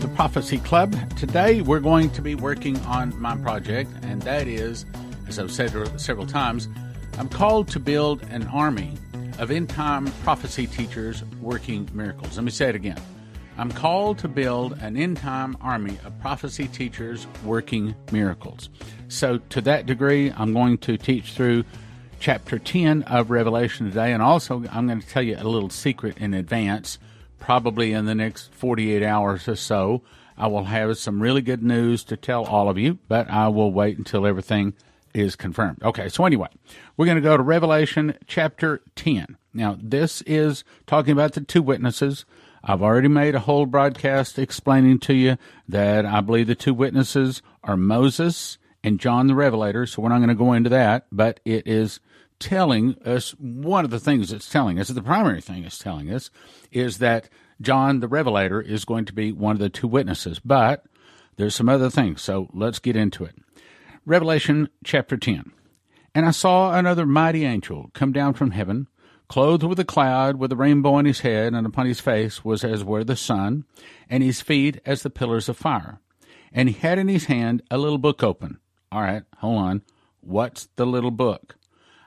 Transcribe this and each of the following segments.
to the Prophecy Club. Today we're going to be working on my project, and that is, as I've said several times, I'm called to build an army of end time prophecy teachers working miracles. Let me say it again. I'm called to build an end time army of prophecy teachers working miracles. So, to that degree, I'm going to teach through chapter 10 of Revelation today, and also I'm going to tell you a little secret in advance probably in the next 48 hours or so. I will have some really good news to tell all of you, but I will wait until everything is confirmed. Okay, so anyway, we're going to go to Revelation chapter 10. Now, this is talking about the two witnesses. I've already made a whole broadcast explaining to you that I believe the two witnesses are Moses and John the Revelator, so we're not going to go into that, but it is telling us one of the things it's telling us, the primary thing it's telling us, is that John the Revelator is going to be one of the two witnesses. But there's some other things, so let's get into it. Revelation chapter 10. And I saw another mighty angel come down from heaven, clothed with a cloud, with a rainbow on his head, and upon his face was as were the sun, and his feet as the pillars of fire. And he had in his hand a little book open. All right, hold on. What's the little book?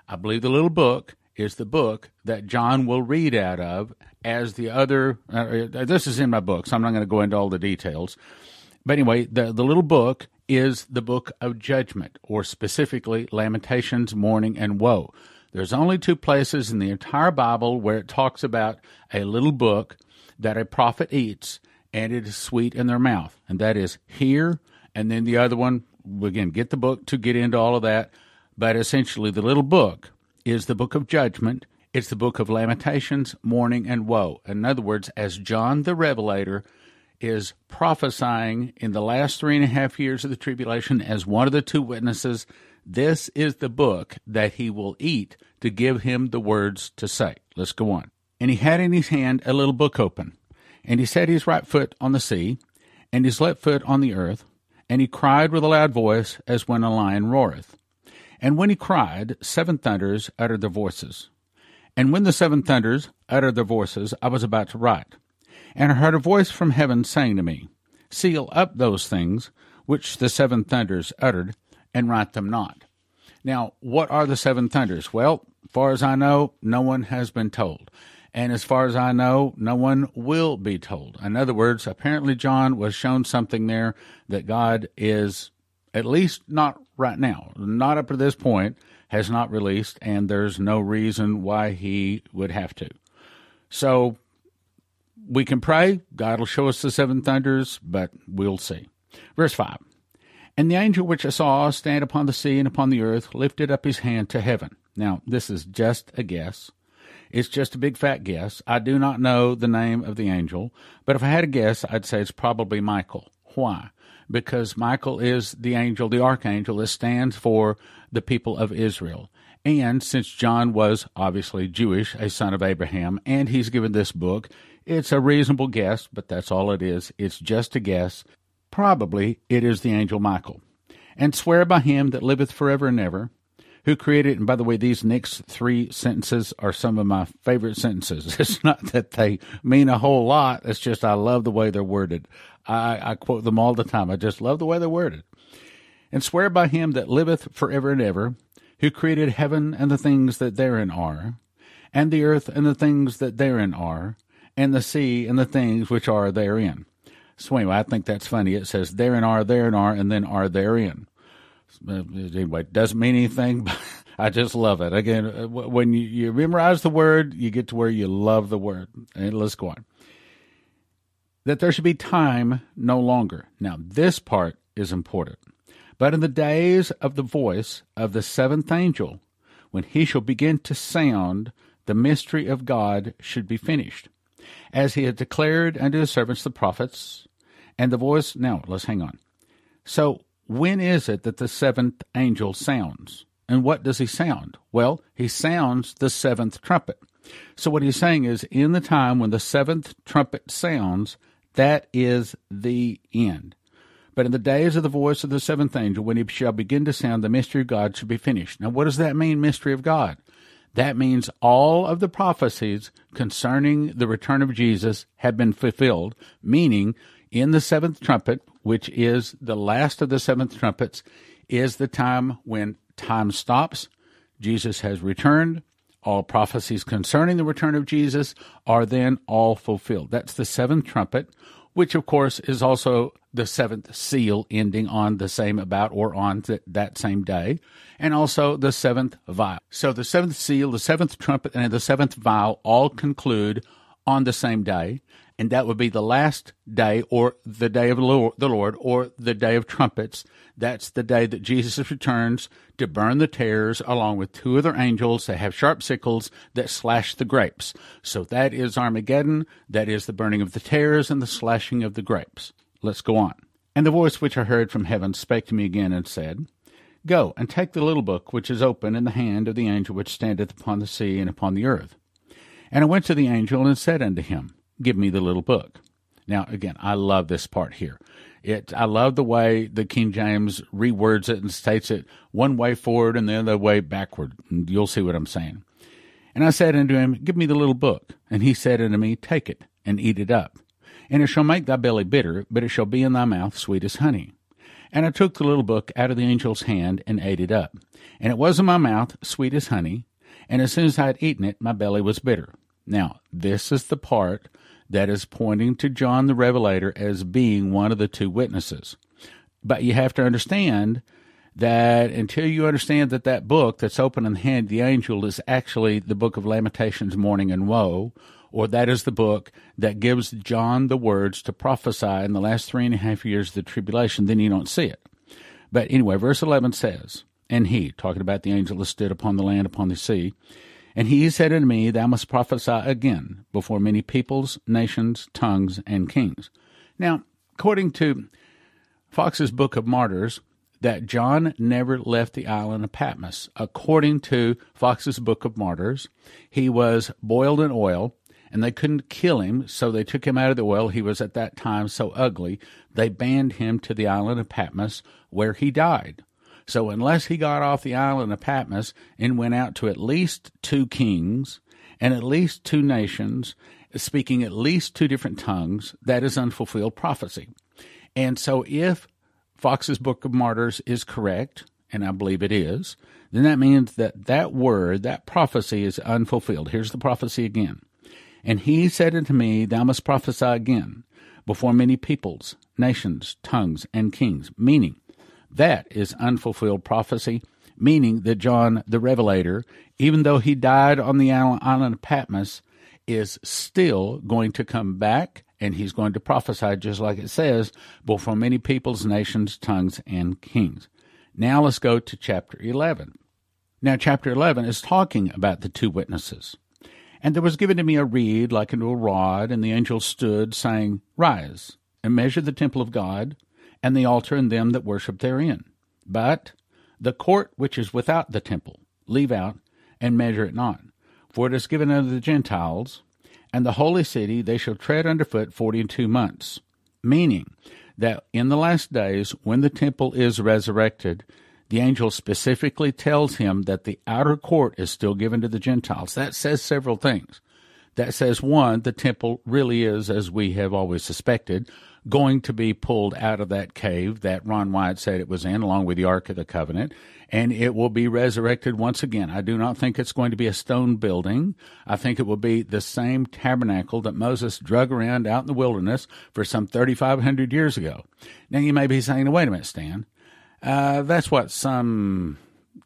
I believe the little book is the book that John will read out of as the other. Uh, this is in my book, so I'm not going to go into all the details. But anyway, the, the little book is the book of judgment, or specifically Lamentations, Mourning, and Woe. There's only two places in the entire Bible where it talks about a little book that a prophet eats and it is sweet in their mouth. And that is here, and then the other one, again, get the book to get into all of that. But essentially, the little book is the book of judgment. It's the book of lamentations, mourning, and woe. In other words, as John the Revelator is prophesying in the last three and a half years of the tribulation as one of the two witnesses, this is the book that he will eat to give him the words to say. Let's go on. And he had in his hand a little book open, and he set his right foot on the sea, and his left foot on the earth, and he cried with a loud voice as when a lion roareth. And when he cried, seven thunders uttered their voices. And when the seven thunders uttered their voices, I was about to write. And I heard a voice from heaven saying to me, Seal up those things which the seven thunders uttered, and write them not. Now, what are the seven thunders? Well, far as I know, no one has been told. And as far as I know, no one will be told. In other words, apparently John was shown something there that God is at least not right now, not up to this point, has not released, and there's no reason why he would have to. So we can pray. God will show us the seven thunders, but we'll see. Verse 5 And the angel which I saw stand upon the sea and upon the earth lifted up his hand to heaven. Now, this is just a guess. It's just a big fat guess. I do not know the name of the angel, but if I had a guess, I'd say it's probably Michael. Why? Because Michael is the angel, the archangel that stands for the people of Israel. And since John was obviously Jewish, a son of Abraham, and he's given this book, it's a reasonable guess, but that's all it is. It's just a guess. Probably it is the angel Michael. And swear by him that liveth forever and ever, who created, and by the way, these next three sentences are some of my favorite sentences. It's not that they mean a whole lot, it's just I love the way they're worded. I, I quote them all the time. I just love the way they're worded. And swear by him that liveth for ever and ever, who created heaven and the things that therein are, and the earth and the things that therein are, and the sea and the things which are therein. So anyway, I think that's funny. It says therein are, therein are, and then are therein. Anyway, it doesn't mean anything, but I just love it. Again, uh, when you, you memorize the word, you get to where you love the word. And let's go on that there should be time no longer. Now, this part is important. But in the days of the voice of the seventh angel, when he shall begin to sound, the mystery of God should be finished, as he had declared unto his servants the prophets, and the voice. Now, let's hang on. So, when is it that the seventh angel sounds? And what does he sound? Well, he sounds the seventh trumpet. So, what he's saying is, in the time when the seventh trumpet sounds, that is the end. But in the days of the voice of the seventh angel, when he shall begin to sound, the mystery of God shall be finished. Now, what does that mean, mystery of God? That means all of the prophecies concerning the return of Jesus have been fulfilled, meaning in the seventh trumpet, which is the last of the seventh trumpets, is the time when time stops. Jesus has returned. All prophecies concerning the return of Jesus are then all fulfilled. That's the seventh trumpet, which of course is also the seventh seal ending on the same about or on th- that same day, and also the seventh vial. So the seventh seal, the seventh trumpet, and the seventh vial all conclude on the same day, and that would be the last day or the day of the Lord or the day of trumpets. That's the day that Jesus returns to burn the tares along with two other angels that have sharp sickles that slash the grapes. So that is Armageddon. That is the burning of the tares and the slashing of the grapes. Let's go on. And the voice which I heard from heaven spake to me again and said, Go and take the little book which is open in the hand of the angel which standeth upon the sea and upon the earth. And I went to the angel and said unto him, Give me the little book. Now, again, I love this part here. It, I love the way the King James rewords it and states it one way forward and the other way backward. You'll see what I'm saying. And I said unto him, Give me the little book. And he said unto me, Take it and eat it up. And it shall make thy belly bitter, but it shall be in thy mouth sweet as honey. And I took the little book out of the angel's hand and ate it up. And it was in my mouth sweet as honey. And as soon as I had eaten it, my belly was bitter. Now, this is the part that is pointing to John the Revelator as being one of the two witnesses. But you have to understand that until you understand that that book that's open in the hand the angel is actually the book of Lamentations, Mourning, and Woe, or that is the book that gives John the words to prophesy in the last three and a half years of the tribulation, then you don't see it. But anyway, verse 11 says, And he, talking about the angel that stood upon the land upon the sea, and he said unto me, Thou must prophesy again before many peoples, nations, tongues, and kings. Now, according to Fox's Book of Martyrs, that John never left the island of Patmos. According to Fox's Book of Martyrs, he was boiled in oil, and they couldn't kill him, so they took him out of the oil. He was at that time so ugly, they banned him to the island of Patmos, where he died. So unless he got off the island of Patmos and went out to at least two kings and at least two nations, speaking at least two different tongues, that is unfulfilled prophecy. And so if Fox's Book of Martyrs is correct, and I believe it is, then that means that that word, that prophecy is unfulfilled. Here's the prophecy again. And he said unto me, Thou must prophesy again before many peoples, nations, tongues, and kings, meaning that is unfulfilled prophecy, meaning that John the Revelator, even though he died on the island of Patmos, is still going to come back and he's going to prophesy just like it says before many peoples, nations, tongues, and kings. Now let's go to chapter 11. Now, chapter 11 is talking about the two witnesses. And there was given to me a reed like unto a rod, and the angel stood, saying, Rise, and measure the temple of God, and the altar and them that worship therein. But the court which is without the temple, leave out, and measure it not. For it is given unto the Gentiles, and the holy city they shall tread under foot forty and two months. Meaning that in the last days, when the temple is resurrected, the angel specifically tells him that the outer court is still given to the Gentiles. That says several things. That says, one, the temple really is, as we have always suspected, going to be pulled out of that cave that Ron Wyatt said it was in, along with the Ark of the Covenant, and it will be resurrected once again. I do not think it's going to be a stone building. I think it will be the same tabernacle that Moses drug around out in the wilderness for some 3,500 years ago. Now you may be saying, wait a minute, Stan. Uh, that's what, some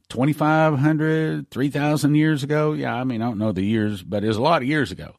2,500, 3,000 years ago? Yeah, I mean, I don't know the years, but it was a lot of years ago.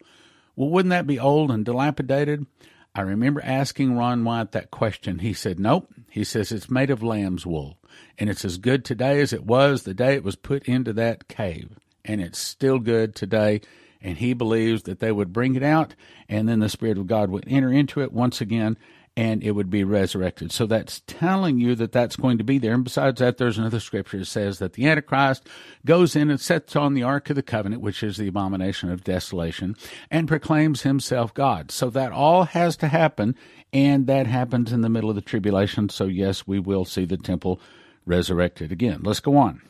Well, wouldn't that be old and dilapidated? I remember asking Ron Wyatt that question. He said, Nope. He says it's made of lamb's wool, and it's as good today as it was the day it was put into that cave, and it's still good today. And he believes that they would bring it out, and then the Spirit of God would enter into it once again, and it would be resurrected. So that's telling you that that's going to be there. And besides that, there's another scripture that says that the Antichrist goes in and sets on the Ark of the Covenant, which is the abomination of desolation, and proclaims himself God. So that all has to happen, and that happens in the middle of the tribulation. So yes, we will see the temple resurrected again. Let's go on.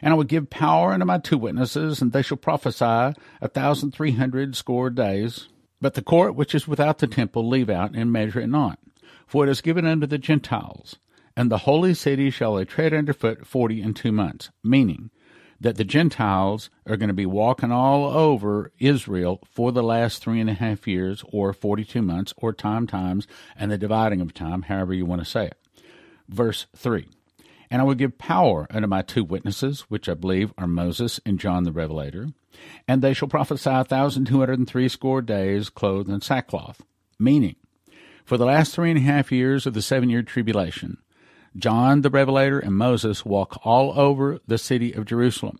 And I will give power unto my two witnesses, and they shall prophesy a thousand three hundred score days But the court which is without the temple leave out and measure it not, for it is given unto the Gentiles. And the holy city shall they tread under foot forty and two months, meaning that the Gentiles are going to be walking all over Israel for the last three and a half years, or 42 months, or time times, and the dividing of time, however you want to say it. Verse 3 And I will give power unto my two witnesses, which I believe are Moses and John the Revelator, and they shall prophesy a thousand two hundred and threescore days, clothed in sackcloth. Meaning, for the last three and a half years of the seven year tribulation, John the Revelator and Moses walk all over the city of Jerusalem.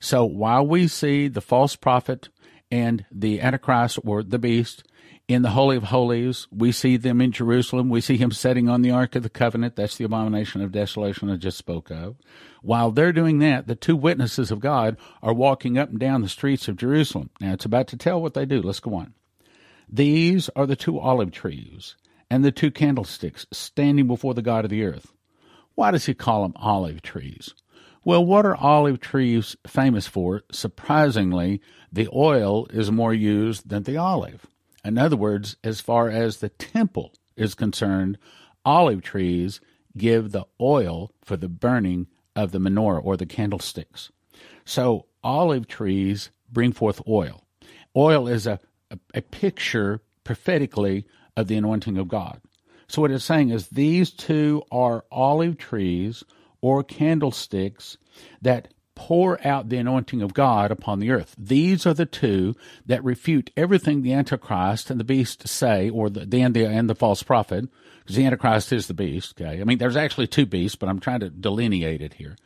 So while we see the false prophet and the Antichrist or the beast in the Holy of Holies, we see them in Jerusalem. We see him sitting on the Ark of the Covenant. That's the abomination of desolation I just spoke of. While they're doing that, the two witnesses of God are walking up and down the streets of Jerusalem. Now it's about to tell what they do. Let's go on. These are the two olive trees and the two candlesticks standing before the God of the earth. Why does he call them olive trees? Well, what are olive trees famous for? Surprisingly, the oil is more used than the olive. In other words, as far as the temple is concerned, olive trees give the oil for the burning of the menorah or the candlesticks. So, olive trees bring forth oil. Oil is a, a, a picture prophetically of the anointing of God. So, what it's saying is these two are olive trees or candlesticks that pour out the anointing of God upon the earth. These are the two that refute everything the Antichrist and the beast say, or the, the, and, the and the false prophet, because the Antichrist is the beast. Okay, I mean there's actually two beasts, but I'm trying to delineate it here.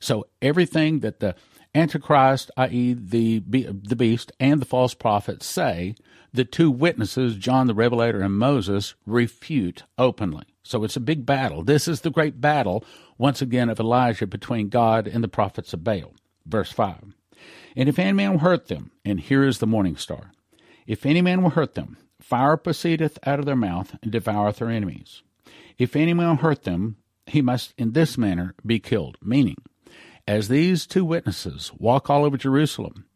So everything that the Antichrist, i.e., the the beast and the false prophet say, the two witnesses, John the Revelator and Moses, refute openly. So it's a big battle. This is the great battle, once again, of Elijah between God and the prophets of Baal. Verse 5. And if any man will hurt them, and here is the morning star, if any man will hurt them, fire proceedeth out of their mouth and devoureth their enemies. If any man will hurt them, he must in this manner be killed. Meaning, as these two witnesses walk all over Jerusalem,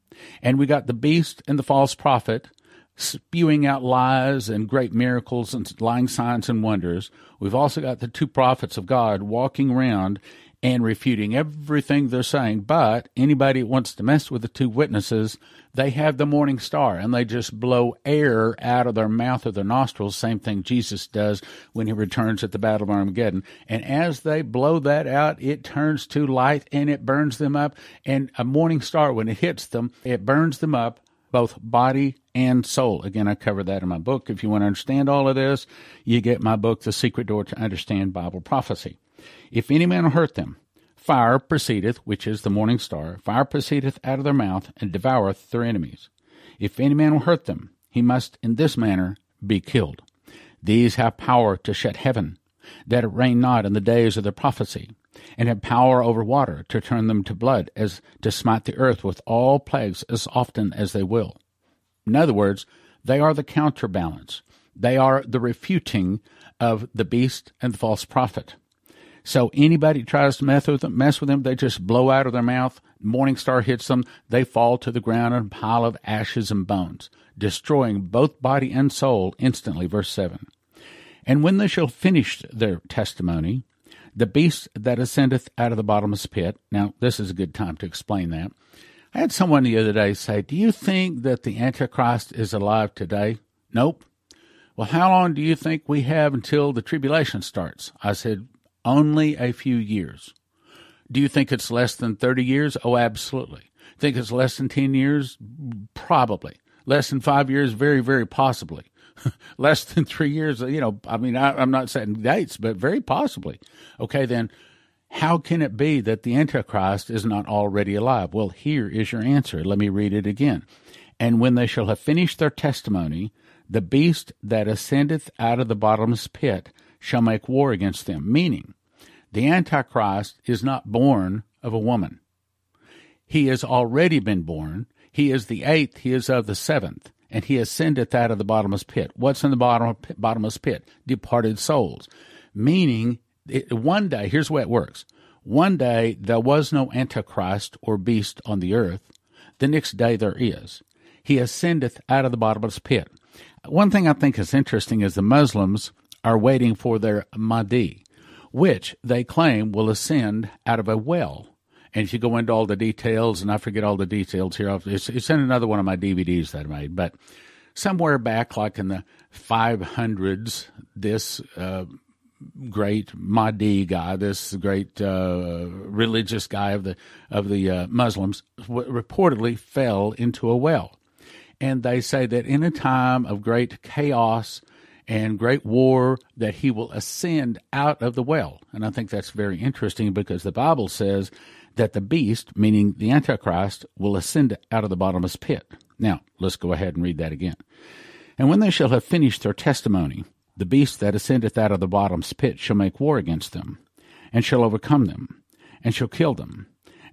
and we got the beast and the false prophet spewing out lies and great miracles and lying signs and wonders. We've also got the two prophets of God walking around and refuting everything they're saying. But anybody that wants to mess with the two witnesses, they have the morning star and they just blow air out of their mouth or their nostrils. Same thing Jesus does when he returns at the Battle of Armageddon. And as they blow that out, it turns to light and it burns them up. And a morning star, when it hits them, it burns them up both body and soul. Again, I cover that in my book. If you want to understand all of this, you get my book, The Secret Door to Understand Bible Prophecy. If any man will hurt them, fire proceedeth, which is the morning star, fire proceedeth out of their mouth and devoureth their enemies. If any man will hurt them, he must in this manner be killed. These have power to shut heaven, that it rain not in the days of their prophecy, and have power over water to turn them to blood, as to smite the earth with all plagues as often as they will. In other words, they are the counterbalance. They are the refuting of the beast and the false prophet. So anybody tries to mess with them, mess with them, they just blow out of their mouth. Morning star hits them. They fall to the ground in a pile of ashes and bones, destroying both body and soul instantly. Verse 7. And when they shall finish their testimony, the beast that ascendeth out of the bottomless pit. Now, this is a good time to explain that. I had someone the other day say, Do you think that the Antichrist is alive today? Nope. Well, how long do you think we have until the tribulation starts? I said, Only a few years. Do you think it's less than 30 years? Oh, absolutely. Think it's less than 10 years? Probably. Less than five years? Very, very possibly. less than three years, you know, I mean, I, I'm not setting dates, but very possibly. Okay, then how can it be that the Antichrist is not already alive? Well, here is your answer. Let me read it again. And when they shall have finished their testimony, the beast that ascendeth out of the bottomless pit shall make war against them. Meaning, the Antichrist is not born of a woman. He has already been born. He is the eighth, he is of the seventh and he ascendeth out of the bottomless pit. What's in the bottom, bottomless pit? Departed souls. Meaning, it, one day, here's the way it works. One day there was no Antichrist or beast on the earth. The next day there is. He ascendeth out of the bottomless pit. One thing I think is interesting is the Muslims are waiting for their Mahdi, which they claim will ascend out of a well. And if you go into all the details, and I forget all the details here, it's, it's in another one of my DVDs that I made, but somewhere back, like in the 500s, this uh, great Mahdi guy, this great uh, religious guy of the of the uh, Muslims, reportedly fell into a well, and they say that in a time of great chaos and great war, that he will ascend out of the well, and I think that's very interesting because the Bible says that the beast, meaning the Antichrist, will ascend out of the bottomless pit. Now, let's go ahead and read that again. And when they shall have finished their testimony, the beast that ascendeth out of the bottomless pit shall make war against them, and shall overcome them, and shall kill them.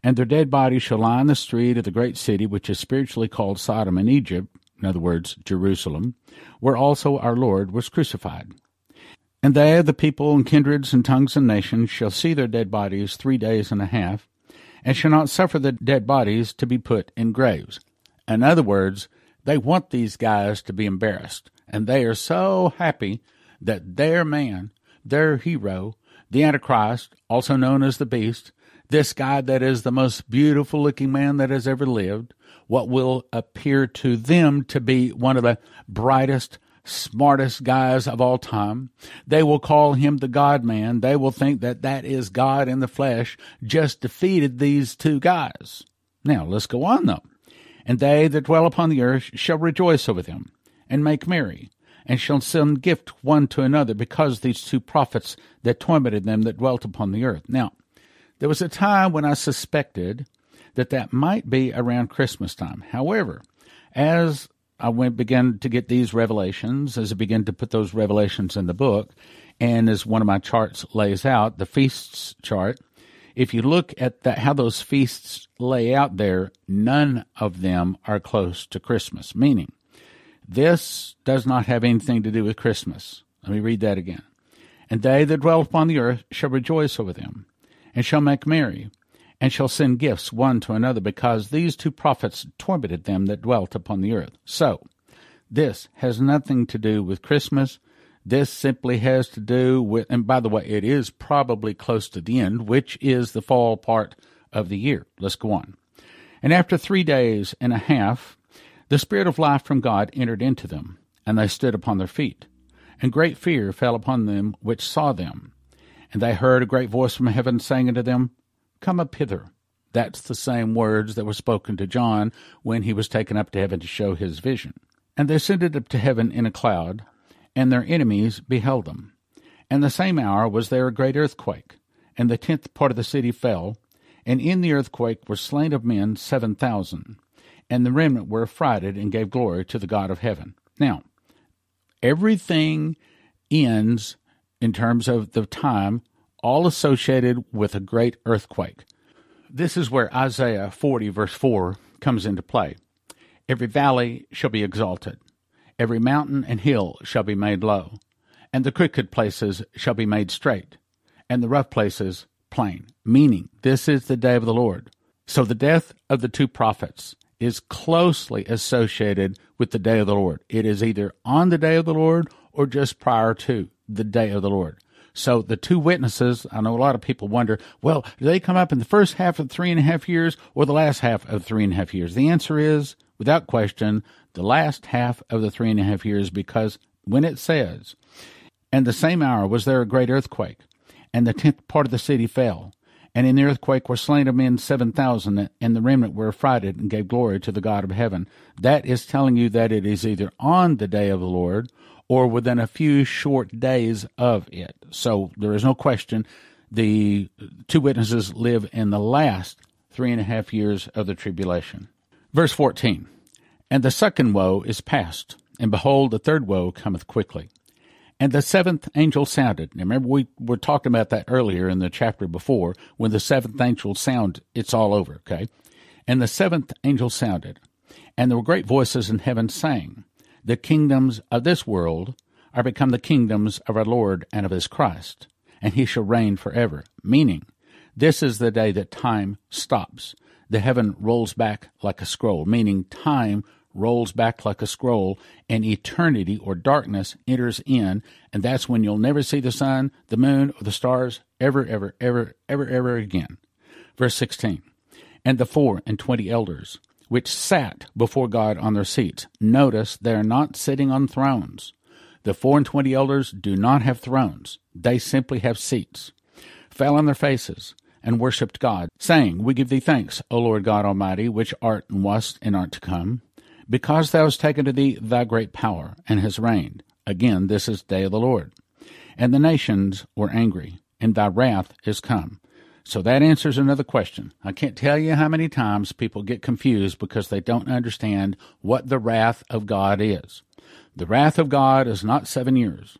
And their dead bodies shall lie in the street of the great city, which is spiritually called Sodom and Egypt, in other words, Jerusalem, where also our Lord was crucified. And they, the people and kindreds and tongues and nations, shall see their dead bodies three days and a half, and shall not suffer the dead bodies to be put in graves. In other words, they want these guys to be embarrassed, and they are so happy that their man, their hero, the Antichrist, also known as the Beast, this guy that is the most beautiful looking man that has ever lived, what will appear to them to be one of the brightest, smartest guys of all time. They will call him the God man. They will think that that is God in the flesh just defeated these two guys. Now, let's go on though. And they that dwell upon the earth shall rejoice over them, and make merry, and shall send gift one to another, because these two prophets that tormented them that dwelt upon the earth. Now, there was a time when I suspected that that might be around Christmas time. However, as I went began to get these revelations, as I began to put those revelations in the book, and as one of my charts lays out, the feasts chart, if you look at that, how those feasts lay out there, none of them are close to Christmas, meaning this does not have anything to do with Christmas. Let me read that again. And they that dwell upon the earth shall rejoice over them, and shall make merry, and shall send gifts one to another, because these two prophets tormented them that dwelt upon the earth. So, this has nothing to do with Christmas. This simply has to do with, and by the way, it is probably close to the end, which is the fall part of the year. Let's go on. And after three days and a half, the Spirit of life from God entered into them, and they stood upon their feet. And great fear fell upon them which saw them. And they heard a great voice from heaven saying unto them, Come up hither. That's the same words that were spoken to John when he was taken up to heaven to show his vision. And they ascended up to heaven in a cloud, and their enemies beheld them. And the same hour was there a great earthquake, and the tenth part of the city fell, and in the earthquake were slain of men seven thousand, and the remnant were affrighted and gave glory to the God of heaven. Now, everything ends in terms of the time, all associated with a great earthquake. This is where Isaiah 40, verse 4, comes into play. Every valley shall be exalted, Every mountain and hill shall be made low, and the crooked places shall be made straight, and the rough places plain. Meaning, this is the day of the Lord. So the death of the two prophets is closely associated with the day of the Lord. It is either on the day of the Lord or just prior to the day of the Lord. So the two witnesses, I know a lot of people wonder, well, do they come up in the first half of three and a half years or the last half of three and a half years? The answer is, without question, the last half of the three and a half years, because when it says, And the same hour was there a great earthquake, and the tenth part of the city fell, and in the earthquake were slain of men seven thousand, and the remnant were affrighted and gave glory to the God of heaven. That is telling you that it is either on the day of the Lord or within a few short days of it. So there is no question the two witnesses live in the last three and a half years of the tribulation. Verse 14 and the second woe is past, and behold, the third woe cometh quickly. And the seventh angel sounded. Now remember, we were talking about that earlier in the chapter before. When the seventh angel sound, it's all over, okay? And the seventh angel sounded, and there were great voices in heaven saying, The kingdoms of this world are become the kingdoms of our Lord and of his Christ, and he shall reign forever. Meaning, this is the day that time stops. The heaven rolls back like a scroll, meaning time rolls back like a scroll, and eternity or darkness enters in, and that's when you'll never see the sun, the moon, or the stars ever, ever, ever, ever, ever again. Verse 16 And the four and twenty elders, which sat before God on their seats, notice they are not sitting on thrones. The four and twenty elders do not have thrones, they simply have seats, fell on their faces and worshipped God, saying, We give thee thanks, O Lord God Almighty, which art and wast and art to come, because thou hast taken to thee thy great power, and hast reigned. Again, this is day of the Lord. And the nations were angry, and thy wrath is come. So that answers another question. I can't tell you how many times people get confused because they don't understand what the wrath of God is. The wrath of God is not seven years.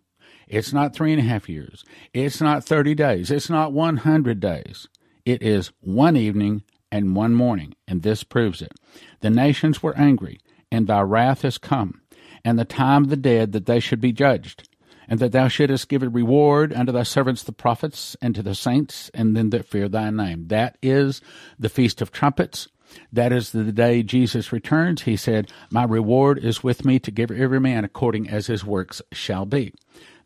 It's not three and a half years. It's not 30 days. It's not 100 days. It is one evening and one morning, and this proves it. The nations were angry, and thy wrath is come, and the time of the dead that they should be judged, and that thou shouldest give a reward unto thy servants the prophets, and to the saints, and them that fear thy name. That is the Feast of Trumpets. That is the day Jesus returns. He said, My reward is with me to give every man according as his works shall be.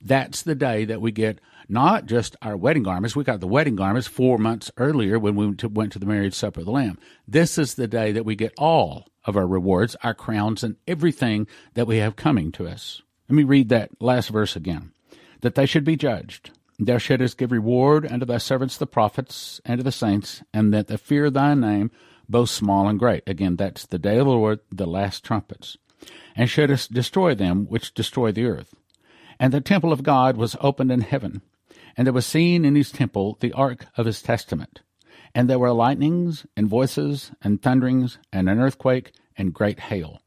That's the day that we get not just our wedding garments. We got the wedding garments four months earlier when we went to the marriage supper of the Lamb. This is the day that we get all of our rewards, our crowns, and everything that we have coming to us. Let me read that last verse again. That they should be judged. Thou shouldest give reward unto thy servants the prophets and to the saints, and that the fear of thy name, both small and great. Again, that's the day of the Lord, the last trumpets. And shouldest destroy them which destroy the earth and the temple of God was opened in heaven, and there was seen in his temple the ark of his testament. And there were lightnings, and voices, and thunderings, and an earthquake, and great hail.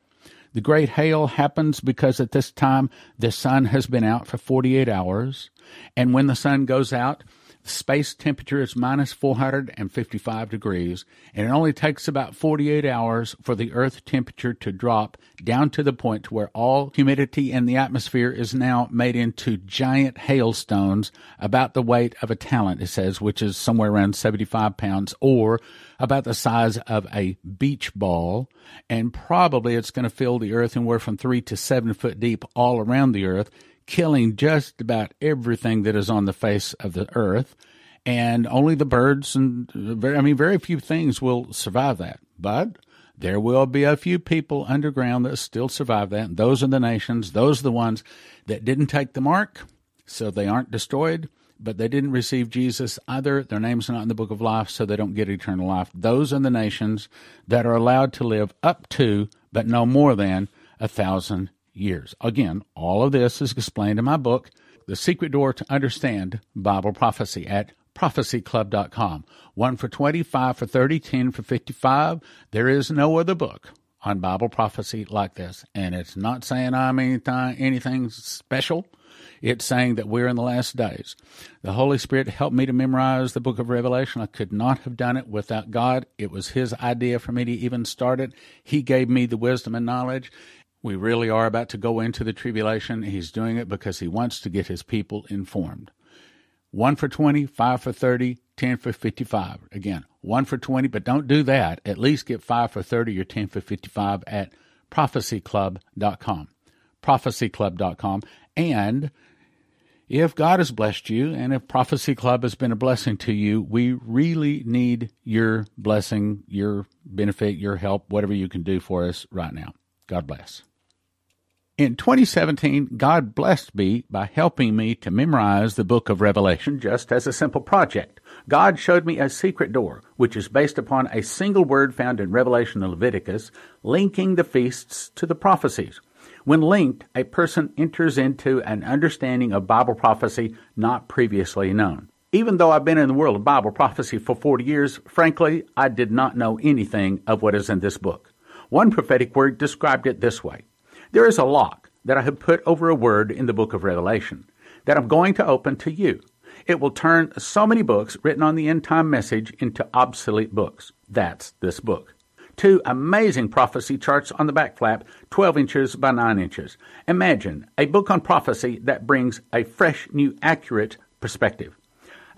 The great hail happens because at this time the sun has been out for 48 hours, and when the sun goes out, space temperature is minus 455 degrees, and it only takes about 48 hours for the Earth temperature to drop down to the point where all humidity in the atmosphere is now made into giant hailstones about the weight of a talent, it says, which is somewhere around 75 pounds, or about the size of a beach ball. And probably it's going to fill the Earth anywhere from three to seven foot deep all around the Earth killing just about everything that is on the face of the earth, and only the birds and very, I mean, very few things will survive that. But there will be a few people underground that still survive that. And those are the nations. Those are the ones that didn't take the mark, so they aren't destroyed. But they didn't receive Jesus either. Their name's not in the book of life, so they don't get eternal life. Those are the nations that are allowed to live up to, but no more than, a thousand years. Again, all of this is explained in my book, The Secret Door to Understand Bible Prophecy at prophecyclub.com. One for 25 for 30, 10 for 55. There is no other book on Bible prophecy like this. And it's not saying I'm anything, anything special. It's saying that we're in the last days. The Holy Spirit helped me to memorize the book of Revelation. I could not have done it without God. It was His idea for me to even start it. He gave me the wisdom and knowledge. We really are about to go into the tribulation. He's doing it because he wants to get his people informed. One for 20, five for 30, 10 for 55. Again, one for 20, but don't do that. At least get five for 30 or 10 for 55 at prophecyclub.com. Prophecyclub.com. And if God has blessed you and if Prophecy Club has been a blessing to you, we really need your blessing, your benefit, your help, whatever you can do for us right now. God bless. In 2017, God blessed me by helping me to memorize the book of Revelation just as a simple project. God showed me a secret door, which is based upon a single word found in Revelation and Leviticus, linking the feasts to the prophecies. When linked, a person enters into an understanding of Bible prophecy not previously known. Even though I've been in the world of Bible prophecy for 40 years, frankly, I did not know anything of what is in this book. One prophetic word described it this way there is a lock that I have put over a word in the book of Revelation that I'm going to open to you. It will turn so many books written on the end time message into obsolete books. That's this book. Two amazing prophecy charts on the back flap, 12 inches by 9 inches. Imagine a book on prophecy that brings a fresh, new, accurate perspective.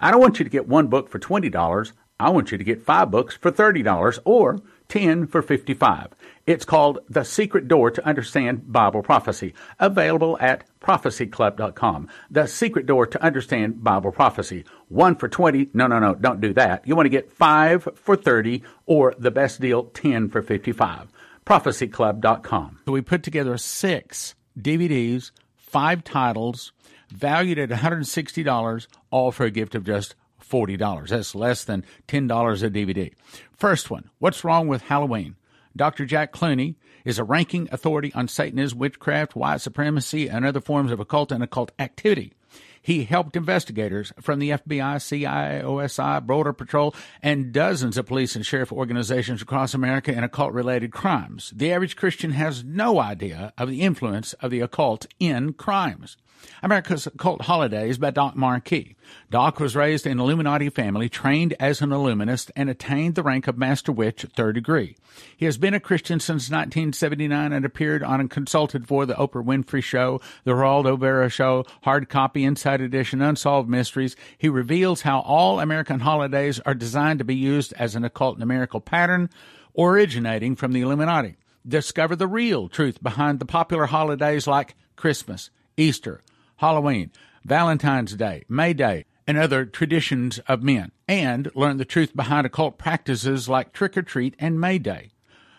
I don't want you to get one book for $20. I want you to get five books for $30 or 10 for 55. It's called The Secret Door to Understand Bible Prophecy, available at prophecyclub.com. The Secret Door to Understand Bible Prophecy. One for 20. No, no, no, don't do that. You want to get five for 30 or the best deal, 10 for 55. prophecyclub.com. So we put together six DVDs, five titles, valued at $160, all for a gift of just $40. That's less than $10 a DVD. First one, What's Wrong with Halloween? Dr. Jack Clooney is a ranking authority on Satanism, witchcraft, white supremacy, and other forms of occult and occult activity. He helped investigators from the FBI, CIA, OSI, Border Patrol, and dozens of police and sheriff organizations across America in occult related crimes. The average Christian has no idea of the influence of the occult in crimes. America's Occult Holidays by Doc Marquis. Doc was raised in Illuminati family, trained as an Illuminist, and attained the rank of Master Witch third degree. He has been a Christian since 1979 and appeared on and consulted for The Oprah Winfrey Show, The Geraldo Rivera Show, Hard Copy, Inside Edition, Unsolved Mysteries. He reveals how all American holidays are designed to be used as an occult numerical pattern originating from the Illuminati. Discover the real truth behind the popular holidays like Christmas, Easter, Halloween, Valentine's Day, May Day, and other traditions of men, and learn the truth behind occult practices like trick or treat and May Day.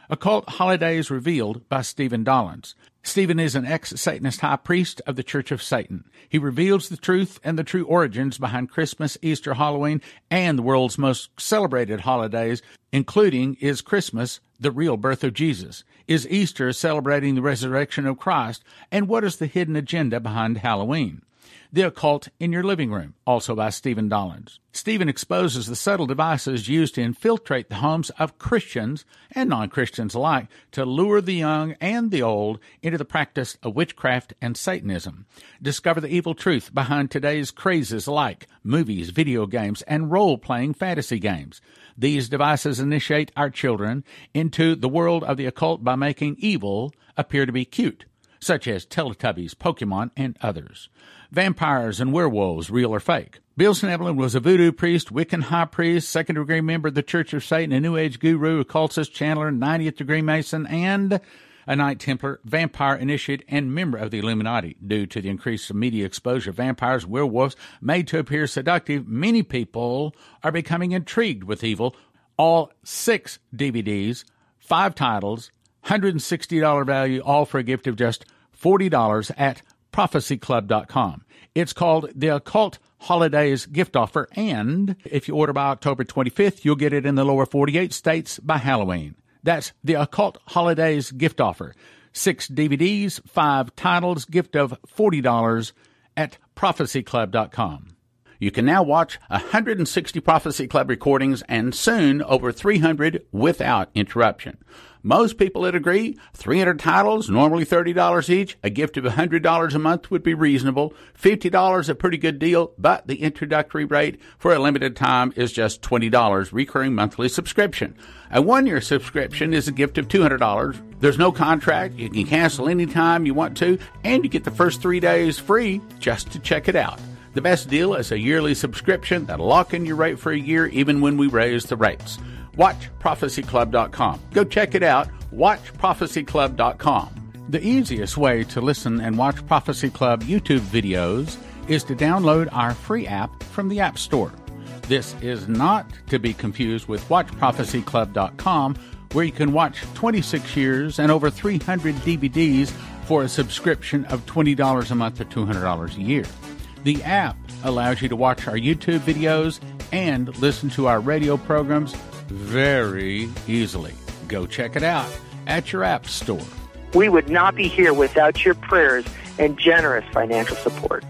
Occult Holidays Revealed by Stephen Dollins. Stephen is an ex Satanist high priest of the Church of Satan. He reveals the truth and the true origins behind Christmas, Easter, Halloween, and the world's most celebrated holidays, including is Christmas, the real birth of Jesus? Is Easter celebrating the resurrection of Christ? And what is the hidden agenda behind Halloween? The Occult in Your Living Room, also by Stephen Dollins. Stephen exposes the subtle devices used to infiltrate the homes of Christians and non Christians alike to lure the young and the old into the practice of witchcraft and Satanism. Discover the evil truth behind today's crazes like movies, video games, and role playing fantasy games. These devices initiate our children into the world of the occult by making evil appear to be cute, such as Teletubbies, Pokemon, and others. Vampires and werewolves, real or fake. Bill Schnoebelen was a voodoo priest, Wiccan high priest, second degree member of the Church of Satan, a New Age guru, occultist, channeler, 90th degree Mason, and a Knight Templar, vampire initiate, and member of the Illuminati. Due to the increased media exposure of vampires, werewolves made to appear seductive, many people are becoming intrigued with evil. All six DVDs, five titles, $160 value, all for a gift of just $40 at prophecyclub.com. It's called the Occult Holidays Gift Offer, and if you order by October 25th, you'll get it in the lower 48 states by Halloween. That's the Occult Holidays Gift Offer. Six DVDs, five titles, gift of $40 at prophecyclub.com. You can now watch 160 Prophecy Club recordings and soon over 300 without interruption. Most people would agree 300 titles, normally $30 each. A gift of $100 a month would be reasonable. $50 a pretty good deal, but the introductory rate for a limited time is just $20 recurring monthly subscription. A one year subscription is a gift of $200. There's no contract. You can cancel anytime you want to, and you get the first three days free just to check it out. The best deal is a yearly subscription that'll lock in your rate for a year even when we raise the rates watchprophecyclub.com. Go check it out, watchprophecyclub.com. The easiest way to listen and watch Prophecy Club YouTube videos is to download our free app from the App Store. This is not to be confused with watchprophecyclub.com, where you can watch 26 years and over 300 DVDs for a subscription of $20 a month or $200 a year. The app allows you to watch our YouTube videos and listen to our radio programs very easily. Go check it out at your app store. We would not be here without your prayers and generous financial support.